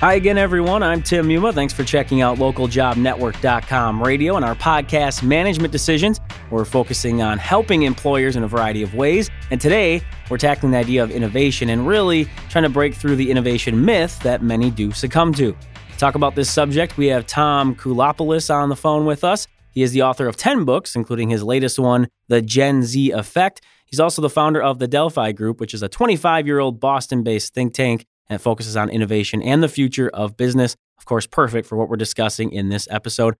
Hi again, everyone. I'm Tim Muma. Thanks for checking out localjobnetwork.com radio and our podcast, Management Decisions. We're focusing on helping employers in a variety of ways. And today, we're tackling the idea of innovation and really trying to break through the innovation myth that many do succumb to. To talk about this subject, we have Tom Koulopoulos on the phone with us. He is the author of 10 books, including his latest one, The Gen Z Effect. He's also the founder of the Delphi Group, which is a 25 year old Boston based think tank and it focuses on innovation and the future of business. Of course, perfect for what we're discussing in this episode.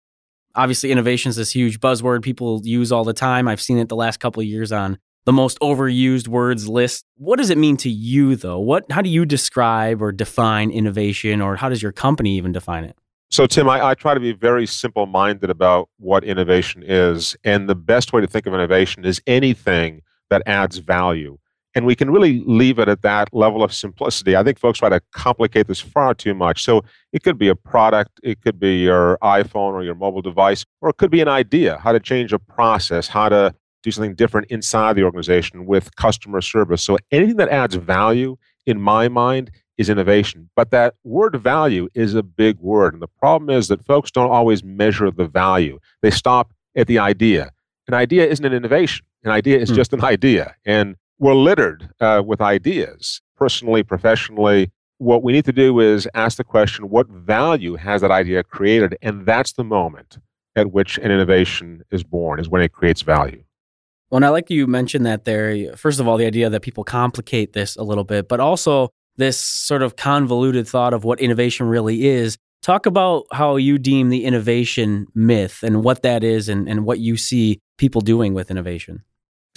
Obviously, innovation is this huge buzzword people use all the time. I've seen it the last couple of years on the most overused words list. What does it mean to you, though? What, how do you describe or define innovation, or how does your company even define it? So, Tim, I, I try to be very simple minded about what innovation is. And the best way to think of innovation is anything that adds value. And we can really leave it at that level of simplicity. I think folks try to complicate this far too much. So it could be a product, it could be your iPhone or your mobile device, or it could be an idea how to change a process, how to do something different inside the organization with customer service. So anything that adds value, in my mind, is innovation. But that word value is a big word. And the problem is that folks don't always measure the value, they stop at the idea. An idea isn't an innovation. An idea is hmm. just an idea. And we're littered uh, with ideas, personally, professionally. What we need to do is ask the question what value has that idea created? And that's the moment at which an innovation is born, is when it creates value. Well, and I like you mentioned that there. First of all, the idea that people complicate this a little bit, but also this sort of convoluted thought of what innovation really is. Talk about how you deem the innovation myth and what that is and, and what you see people doing with innovation.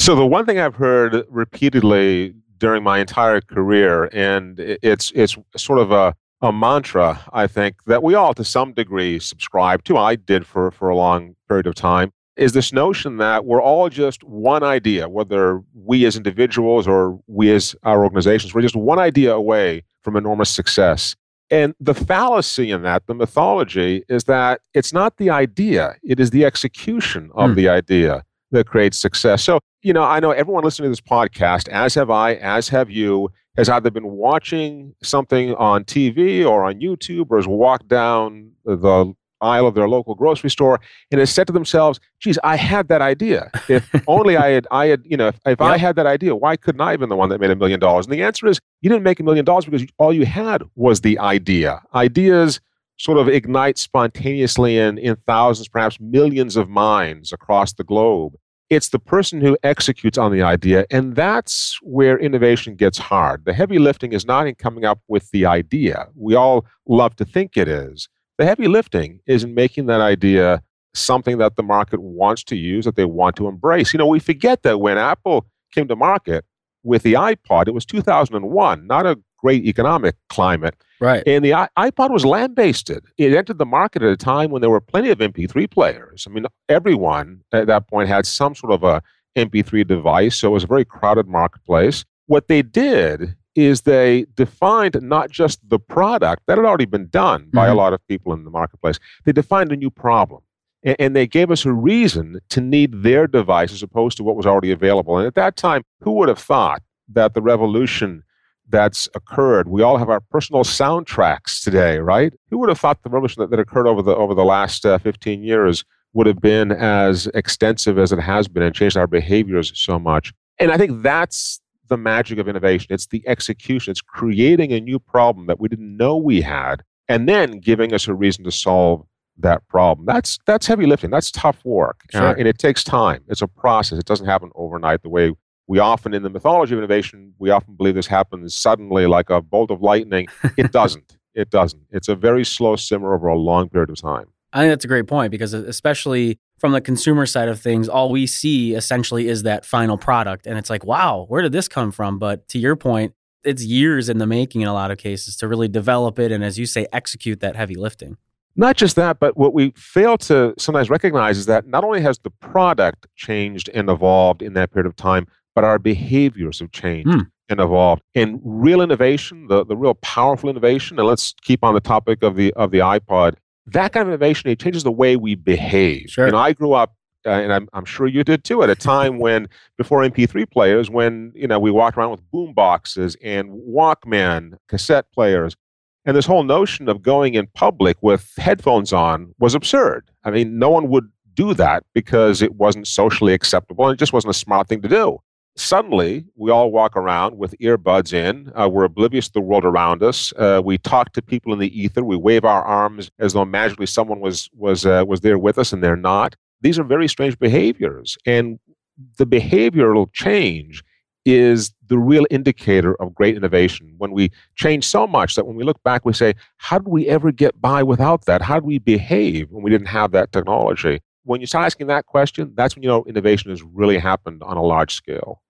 So the one thing I've heard repeatedly during my entire career, and it's it's sort of a, a mantra, I think, that we all to some degree subscribe to. I did for, for a long period of time, is this notion that we're all just one idea, whether we as individuals or we as our organizations, we're just one idea away from enormous success. And the fallacy in that, the mythology, is that it's not the idea, it is the execution of mm. the idea that creates success. So, you know, I know everyone listening to this podcast, as have I, as have you, has either been watching something on TV or on YouTube or has walked down the aisle of their local grocery store and has said to themselves, geez, I had that idea. If only I had, I had, you know, if, if yep. I had that idea, why couldn't I have been the one that made a million dollars? And the answer is you didn't make a million dollars because all you had was the idea. Ideas sort of ignite spontaneously in, in thousands, perhaps millions of minds across the globe. It's the person who executes on the idea, and that's where innovation gets hard. The heavy lifting is not in coming up with the idea. We all love to think it is. The heavy lifting is in making that idea something that the market wants to use, that they want to embrace. You know, we forget that when Apple came to market with the iPod, it was 2001, not a great economic climate. Right. And the iPod was land based. It entered the market at a time when there were plenty of MP3 players. I mean, everyone at that point had some sort of a MP3 device, so it was a very crowded marketplace. What they did is they defined not just the product that had already been done by mm-hmm. a lot of people in the marketplace. They defined a new problem. And, and they gave us a reason to need their device as opposed to what was already available. And at that time, who would have thought that the revolution that's occurred. We all have our personal soundtracks today, right? Who would have thought the revolution that, that occurred over the over the last uh, 15 years would have been as extensive as it has been and changed our behaviors so much? And I think that's the magic of innovation. It's the execution. It's creating a new problem that we didn't know we had, and then giving us a reason to solve that problem. That's that's heavy lifting. That's tough work, uh, sure. uh, and it takes time. It's a process. It doesn't happen overnight the way we often, in the mythology of innovation, we often believe this happens suddenly like a bolt of lightning. It doesn't. it doesn't. It's a very slow simmer over a long period of time. I think that's a great point because, especially from the consumer side of things, all we see essentially is that final product. And it's like, wow, where did this come from? But to your point, it's years in the making in a lot of cases to really develop it and, as you say, execute that heavy lifting. Not just that, but what we fail to sometimes recognize is that not only has the product changed and evolved in that period of time, but our behaviors have changed mm. and evolved. And real innovation, the, the real powerful innovation, and let's keep on the topic of the of the iPod, that kind of innovation, it changes the way we behave. Sure. Know, I grew up uh, and I'm, I'm sure you did too, at a time when, before MP3 players, when, you know, we walked around with boom boxes and Walkman cassette players. And this whole notion of going in public with headphones on was absurd. I mean, no one would do that because it wasn't socially acceptable and it just wasn't a smart thing to do. Suddenly, we all walk around with earbuds in. Uh, we're oblivious to the world around us. Uh, we talk to people in the ether. We wave our arms as though magically someone was was uh, was there with us, and they're not. These are very strange behaviors, and the behavioral change is the real indicator of great innovation. When we change so much that when we look back, we say, "How did we ever get by without that? How did we behave when we didn't have that technology?" when you start asking that question, that's when you know innovation has really happened on a large scale.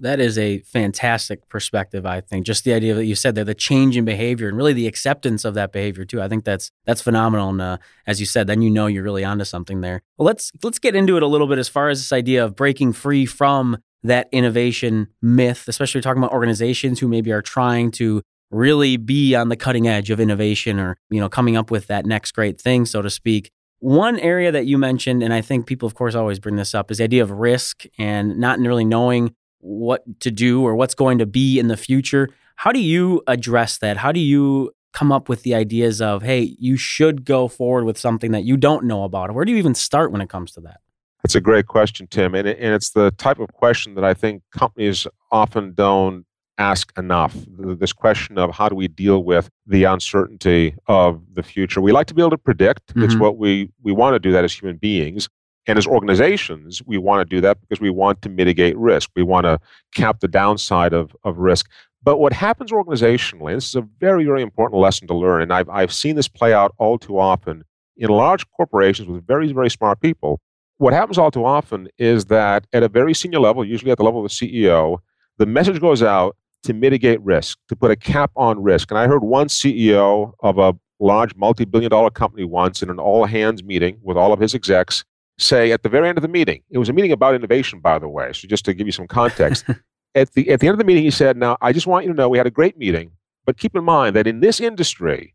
That is a fantastic perspective, I think. Just the idea that you said there, the change in behavior and really the acceptance of that behavior too. I think that's that's phenomenal. And uh, as you said, then you know you're really onto something there. Well, let's let's get into it a little bit as far as this idea of breaking free from that innovation myth, especially talking about organizations who maybe are trying to really be on the cutting edge of innovation or you know coming up with that next great thing, so to speak. One area that you mentioned, and I think people, of course, always bring this up, is the idea of risk and not really knowing what to do or what's going to be in the future. How do you address that? How do you come up with the ideas of, hey, you should go forward with something that you don't know about? Where do you even start when it comes to that? That's a great question, Tim. And, and it's the type of question that I think companies often don't ask enough. This question of how do we deal with the uncertainty of the future? We like to be able to predict. Mm-hmm. It's what we, we want to do that as human beings. And as organizations, we want to do that because we want to mitigate risk. We want to cap the downside of, of risk. But what happens organizationally, this is a very, very important lesson to learn, and I've, I've seen this play out all too often in large corporations with very, very smart people. What happens all too often is that at a very senior level, usually at the level of the CEO, the message goes out to mitigate risk, to put a cap on risk. And I heard one CEO of a large multi billion dollar company once in an all hands meeting with all of his execs say at the very end of the meeting, it was a meeting about innovation, by the way, so just to give you some context. at, the, at the end of the meeting, he said, Now, I just want you to know we had a great meeting, but keep in mind that in this industry,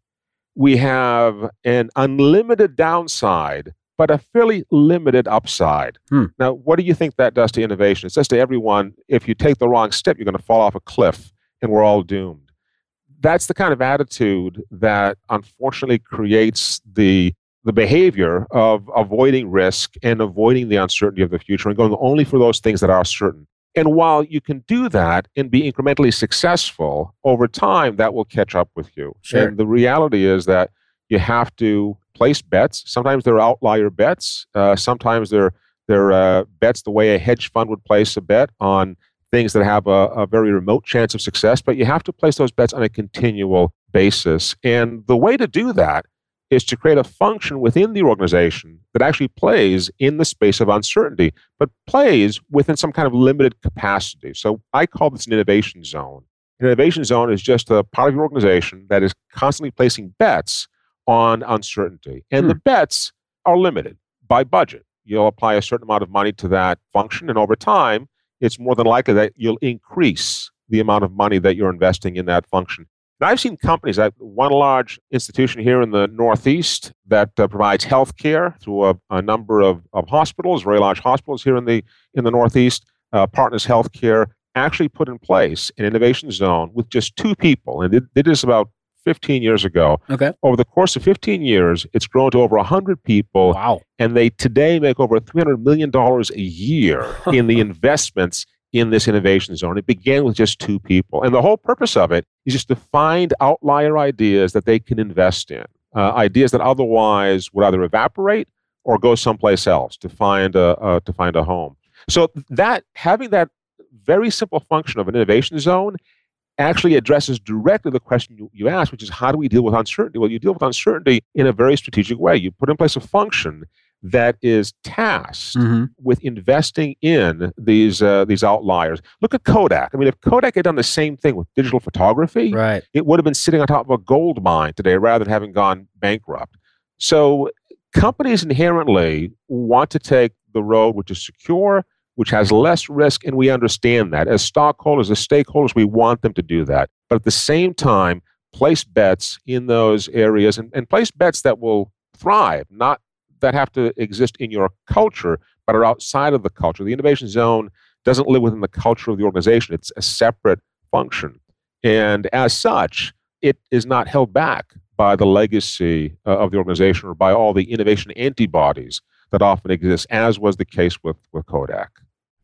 we have an unlimited downside but a fairly limited upside. Hmm. Now, what do you think that does to innovation? It says to everyone, if you take the wrong step, you're going to fall off a cliff and we're all doomed. That's the kind of attitude that unfortunately creates the the behavior of avoiding risk and avoiding the uncertainty of the future and going only for those things that are certain. And while you can do that and be incrementally successful over time, that will catch up with you. Sure. And the reality is that you have to place bets. Sometimes they're outlier bets. Uh, sometimes they're they're uh, bets the way a hedge fund would place a bet on things that have a, a very remote chance of success. But you have to place those bets on a continual basis. And the way to do that is to create a function within the organization that actually plays in the space of uncertainty, but plays within some kind of limited capacity. So I call this an innovation zone. An innovation zone is just a part of your organization that is constantly placing bets on uncertainty. And hmm. the bets are limited by budget. You'll apply a certain amount of money to that function, and over time, it's more than likely that you'll increase the amount of money that you're investing in that function. Now, I've seen companies, that one large institution here in the Northeast that uh, provides health care through a, a, number of, of hospitals, very large hospitals here in the, in the Northeast, uh, Partners Healthcare, actually put in place an innovation zone with just two people. And they did this about 15 years ago. Okay. Over the course of 15 years, it's grown to over 100 people. Wow. And they today make over $300 million a year in the investments in this innovation zone. It began with just two people. And the whole purpose of it is just to find outlier ideas that they can invest in, uh, ideas that otherwise would either evaporate or go someplace else to find a, to find a home. So that having that very simple function of an innovation zone actually addresses directly the question you, you asked, which is how do we deal with uncertainty? Well, you deal with uncertainty in a very strategic way. You put in place a function that is tasked mm-hmm. with investing in these uh, these outliers. Look at Kodak. I mean, if Kodak had done the same thing with digital photography, right. it would have been sitting on top of a gold mine today rather than having gone bankrupt. So companies inherently want to take the road which is secure which has less risk, and we understand that. As stockholders, as stakeholders, we want them to do that. But at the same time, place bets in those areas and, and place bets that will thrive, not that have to exist in your culture, but are outside of the culture. The innovation zone doesn't live within the culture of the organization, it's a separate function. And as such, it is not held back by the legacy uh, of the organization or by all the innovation antibodies that often exist, as was the case with, with Kodak.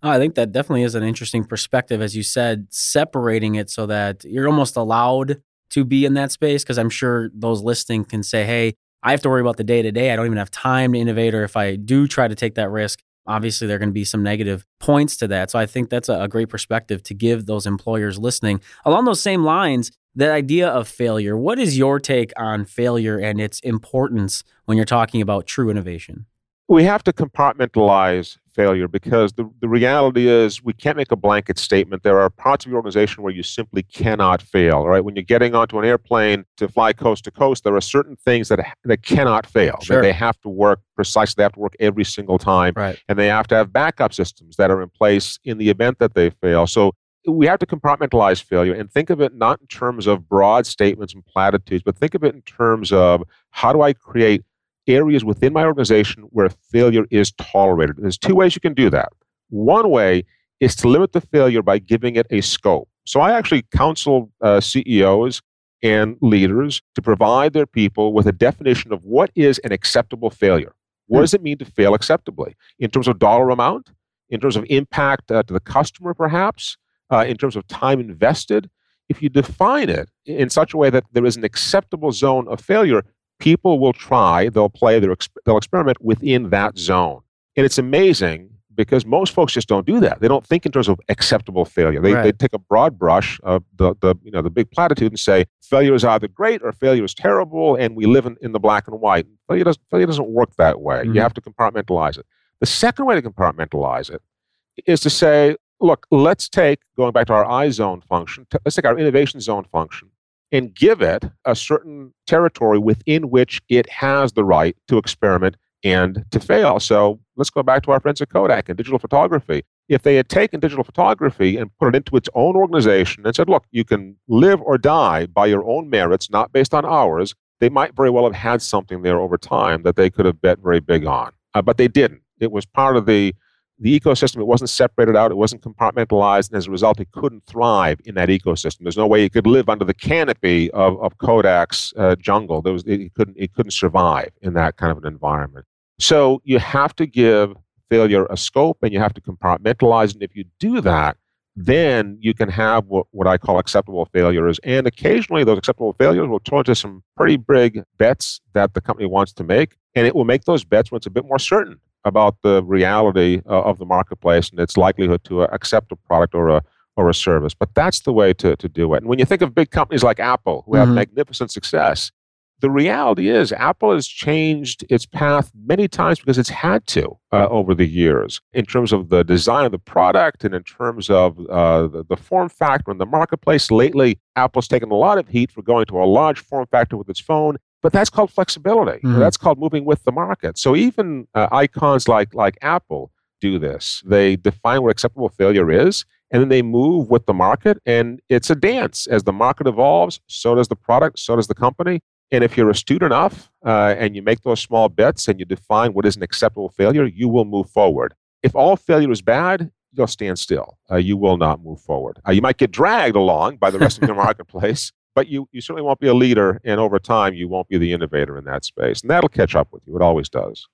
I think that definitely is an interesting perspective, as you said, separating it so that you're almost allowed to be in that space. Because I'm sure those listening can say, hey, I have to worry about the day to day. I don't even have time to innovate. Or if I do try to take that risk, obviously there are going to be some negative points to that. So I think that's a, great perspective to give those employers listening. Along those same lines, the idea of failure. What is your take on failure and its importance when you're talking about true innovation? We have to compartmentalize failure because the, the reality is we can't make a blanket statement. There are parts of your organization where you simply cannot fail, right? When you're getting onto an airplane to fly coast to coast, there are certain things that, that cannot fail. Sure. They have to work precisely. They have to work every single time. Right. And they have to have backup systems that are in place in the event that they fail. So we have to compartmentalize failure and think of it not in terms of broad statements and platitudes, but think of it in terms of how do I create areas within my organization where failure is tolerated. There's two ways you can do that. One way is to limit the failure by giving it a scope. So I actually counsel uh, CEOs and leaders to provide their people with a definition of what is an acceptable failure. What hmm. does it mean to fail acceptably in terms of dollar amount, in terms of impact uh, to the customer, perhaps, uh, in terms of time invested? If you define it in such a way that there is an acceptable zone of failure, people will try, they'll play, they'll, they'll experiment within that zone. And it's amazing because most folks just don't do that. They don't think in terms of acceptable failure. They, right. they take a broad brush of the, the, you know, the big platitude and say failure is either great or failure is terrible, and we live in, in the black and white. Failure doesn't, failure doesn't work that way. Mm-hmm. You have to compartmentalize it. The second way to compartmentalize it is to say, look, let's take, going back to our I zone function, let's take our innovation zone function and give it a certain territory within which it has the right to experiment and to fail. So let's go back to our friends at Kodak and digital photography. If they had taken digital photography and put it into its own organization and said, look, you can live or die by your own merits, not based on ours, they might very well have had something there over time that they could have bet very big on. Uh, but they didn't. It was part of the the ecosystem, it wasn't separated out, it wasn't compartmentalized, and as a result, it couldn't thrive in that ecosystem. There's no way it could live under the canopy of, of Kodak's uh, jungle. There was, it, couldn't, it couldn't survive in that kind of an environment. So you have to give failure a scope and you have to compartmentalize. And if you do that, then you can have what, what I call acceptable failures. And occasionally, those acceptable failures will turn into some pretty big bets that the company wants to make. And it will make those bets when it's a bit more certain about the reality uh, of the marketplace and its likelihood to uh, accept a product or a or a service. But that's the way to, to do it. And when you think of big companies like Apple who have mm-hmm. magnificent success, the reality is Apple has changed its path many times because it's had to uh, over the years in terms of the design of the product and in terms of uh, the, the, form factor in the marketplace. Lately, Apple's taken a lot of heat for going to a large form factor with its phone but that's called flexibility. Mm-hmm. That's called moving with the market. So even uh, icons like like Apple do this. They define what acceptable failure is, and then they move with the market. And it's a dance. As the market evolves, so does the product, so does the company. And if you're astute enough uh, and you make those small bets and you define what is an acceptable failure, you will move forward. If all failure is bad, you'll stand still. Uh, you will not move forward. Uh, you might get dragged along by the rest of your marketplace, but you, you certainly won't be a leader, and over time, you won't be the innovator in that space. And that'll catch up with you. It always does.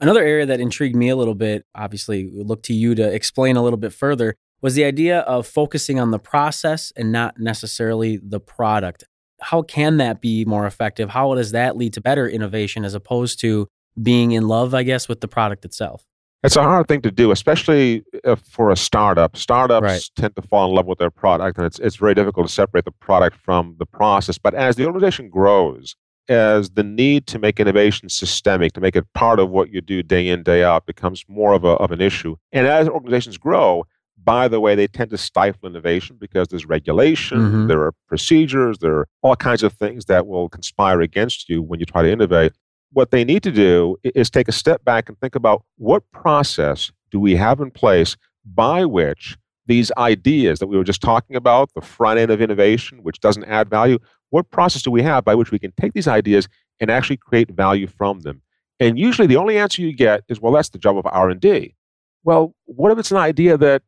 Another area that intrigued me a little bit, obviously, look to you to explain a little bit further, was the idea of focusing on the process and not necessarily the product. How can that be more effective? How does that lead to better innovation as opposed to being in love, I guess, with the product itself? It's a hard thing to do, especially for a startup. Startups right. tend to fall in love with their product, and it's, it's very difficult to separate the product from the process. But as the organization grows, as the need to make innovation systemic, to make it part of what you do day in, day out, becomes more of, a, of an issue. And as organizations grow, by the way, they tend to stifle innovation because there's regulation, mm-hmm. there are procedures, there are all kinds of things that will conspire against you when you try to innovate what they need to do is take a step back and think about what process do we have in place by which these ideas that we were just talking about, the front end of innovation, which doesn't add value, what process do we have by which we can take these ideas and actually create value from them? And usually the only answer you get is, well, that's the job of R&D. Well, what if it's an idea that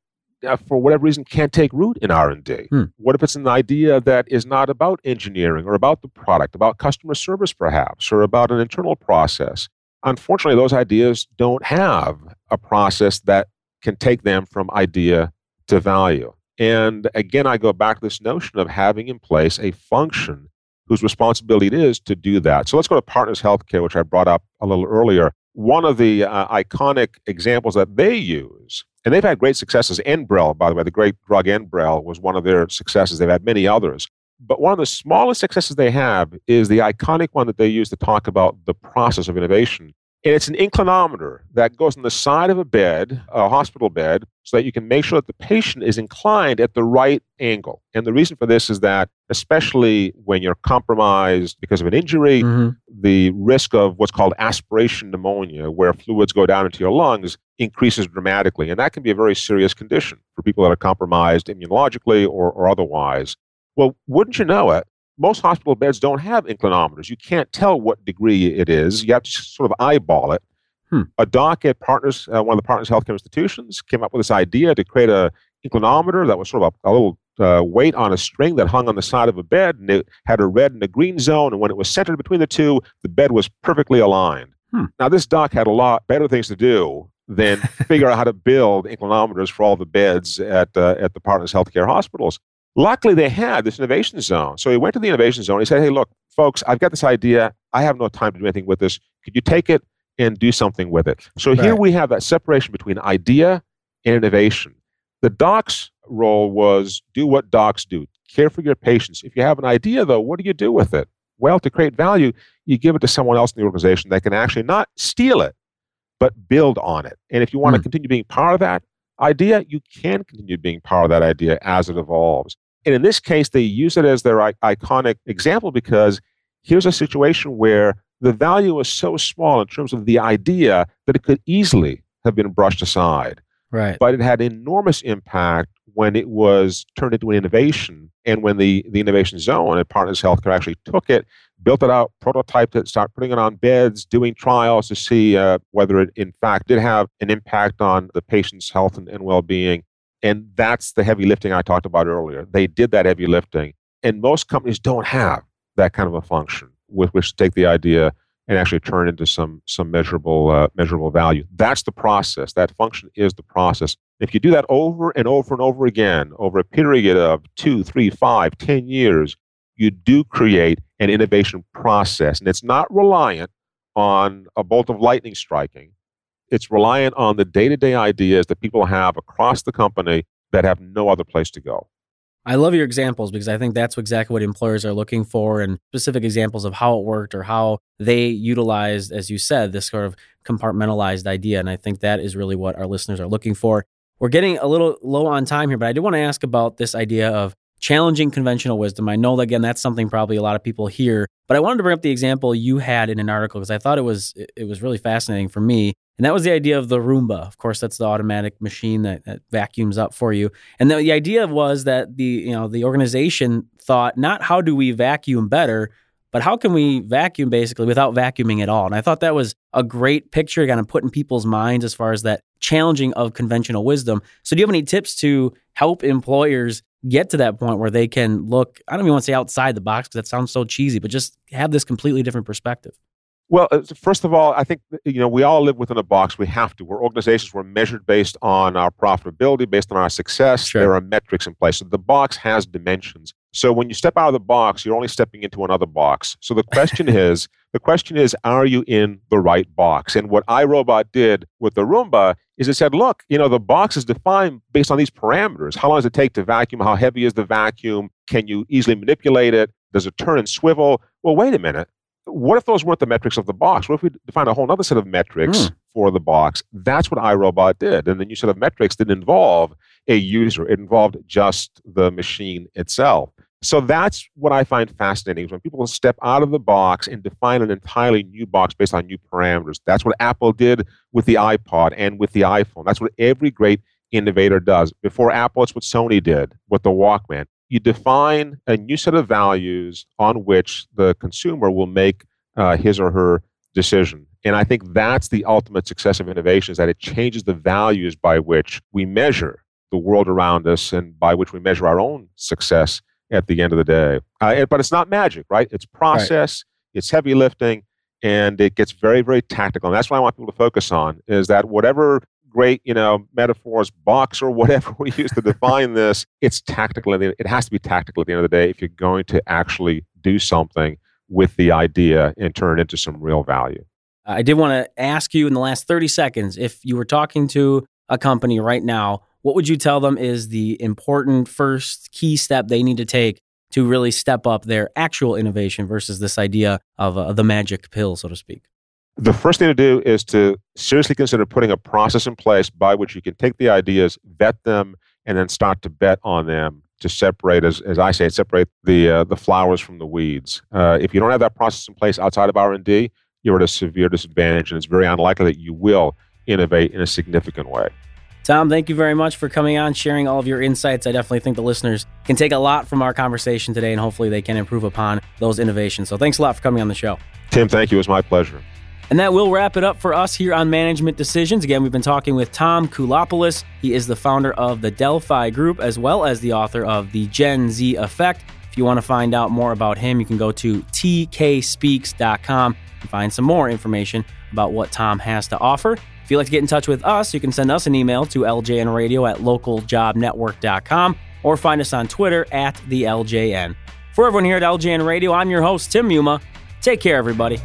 for whatever reason can't take root in r&d hmm. what if it's an idea that is not about engineering or about the product about customer service perhaps or about an internal process? Unfortunately those ideas don't have a process that can take them from idea to value. And again i go back to this notion of having in place a function whose responsibility it is to do that. So let's go to partners healthcare which i brought up a little earlier one of the uh, iconic examples that they use, and they've had great successes. Enbrel, by the way, the great drug Enbrel was one of their successes. They've had many others. But one of the smallest successes they have is the iconic one that they use to talk about the process of innovation. And it's an inclinometer that goes on the side of a bed, a hospital bed, so that you can make sure that the patient is inclined at the right angle. And the reason for this is that, especially when you're compromised because of an injury, mm-hmm. the risk of what's called aspiration pneumonia, where fluids go down into your lungs, increases dramatically. And that can be a very serious condition for people that are compromised immunologically or, or otherwise. Well, wouldn't you know it? Most hospital beds don't have inclinometers. You can't tell what degree it is. You have to sort of eyeball it. Hmm. A doc at Partners, uh, one of the Partners Healthcare institutions, came up with this idea to create a inclinometer that was sort of a, a little uh, weight on a string that hung on the side of a bed, and it had a red and a green zone. And when it was centered between the two, the bed was perfectly aligned. Hmm. Now, this doc had a lot better things to do than figure out how to build inclinometers for all the beds at uh, at the Partners Healthcare hospitals. Luckily, they had this innovation zone. So he went to the innovation zone. He said, Hey, look, folks, I've got this idea. I have no time to do anything with this. Could you take it and do something with it? So right. here we have that separation between idea and innovation. The doc's role was do what docs do care for your patients. If you have an idea, though, what do you do with it? Well, to create value, you give it to someone else in the organization that can actually not steal it, but build on it. And if you want mm. to continue being part of that idea, you can continue being part of that idea as it evolves. And in this case, they use it as their iconic example because here's a situation where the value is so small in terms of the idea that it could easily have been brushed aside. Right. But it had enormous impact when it was turned into an innovation and when the, the innovation zone at Partners Healthcare actually took it, built it out, prototyped it, started putting it on beds, doing trials to see uh, whether it in fact did have an impact on the patient's health and, and well being. And that's the heavy lifting I talked about earlier. They did that heavy lifting. And most companies don't have that kind of a function with which to take the idea and actually turn into some some measurable uh, measurable value. That's the process. That function is the process. If you do that over and over and over again over a period of two, three, five, ten years, you do create an innovation process, and it's not reliant on a bolt of lightning striking it's reliant on the day to day ideas that people have across the company that have no other place to go. I love your examples because I think that's exactly what employers are looking for and specific examples of how it worked or how they utilized, as you said, this sort of compartmentalized idea. And I think that is really what our listeners are looking for. We're getting a little low on time here, but I do want to ask about this idea of challenging conventional wisdom. I know again, that's something probably a lot of people hear, but I wanted to bring up the example you had in an article because I thought it was it was really fascinating for me. And that was the idea of the Roomba. Of course, that's the automatic machine that, that vacuums up for you. And the, the idea was that the you know the organization thought not how do we vacuum better, but how can we vacuum basically without vacuuming at all? And I thought that was a great picture kind of put in people's minds as far as that challenging of conventional wisdom. So do you have any tips to help employers get to that point where they can look, I don't even want to say outside the box because that sounds so cheesy, but just have this completely different perspective? Well, uh, first of all, I think you know we all live within a box. We have to. We're organizations. We're measured based on our profitability, based on our success. Sure. There are metrics in place. So the box has dimensions. So when you step out of the box, you're only stepping into another box. So the question is, the question is, are you in the right box? And what iRobot did with the Roomba is it said, look, you know, the box is defined based on these parameters. How long does it take to vacuum? How heavy is the vacuum? Can you easily manipulate it? Does it turn and swivel? Well, wait a minute what if those weren't the metrics of the box? What if we define a whole other set of metrics mm. for the box? That's what iRobot did. And the new set of metrics didn't involve a user, it involved just the machine itself. So that's what I find fascinating is when people step out of the box and define an entirely new box based on new parameters. That's what Apple did with the iPod and with the iPhone. That's what every great innovator does. Before Apple, it's what Sony did with the Walkman you define a new set of values on which the consumer will make uh, his or her decision. And I think that's the ultimate success of innovation is that it changes the values by which we measure the world around us and by which we measure our own success at the end of the day. Uh, but it's not magic, right? It's process, right. it's heavy lifting, and it gets very, very tactical. And that's what I want people to focus on is that whatever great, you know, metaphors, box or whatever we use to define this, it's tactical. It has to be tactical at the end of the day if you're going to actually do something with the idea and turn it into some real value. I did want to ask you in the last 30 seconds if you were talking to a company right now, what would you tell them is the important first key step they need to take to really step up their actual innovation versus this idea of uh, the magic pill, so to speak? The first thing to do is to seriously consider putting a process in place by which you can take the ideas, vet them, and then start to bet on them to separate, as, as I say, separate the uh, the flowers from the weeds. Uh, if you don't have that process in place outside of R and D, you're at a severe disadvantage, and it's very unlikely that you will innovate in a significant way. Tom, thank you very much for coming on, sharing all of your insights. I definitely think the listeners can take a lot from our conversation today, and hopefully they can improve upon those innovations. So thanks a lot for coming on the show. Tim, thank you. It was my pleasure. And that will wrap it up for us here on Management Decisions. Again, we've been talking with Tom Koulopoulos. He is the founder of the Delphi Group as well as the author of The Gen Z Effect. If you want to find out more about him, you can go to tkspeaks.com and find some more information about what Tom has to offer. If you'd like to get in touch with us, you can send us an email to ljnradio at localjobnetwork.com or find us on Twitter at the LJN. For everyone here at LJN Radio, I'm your host, Tim Muma. Take care, everybody.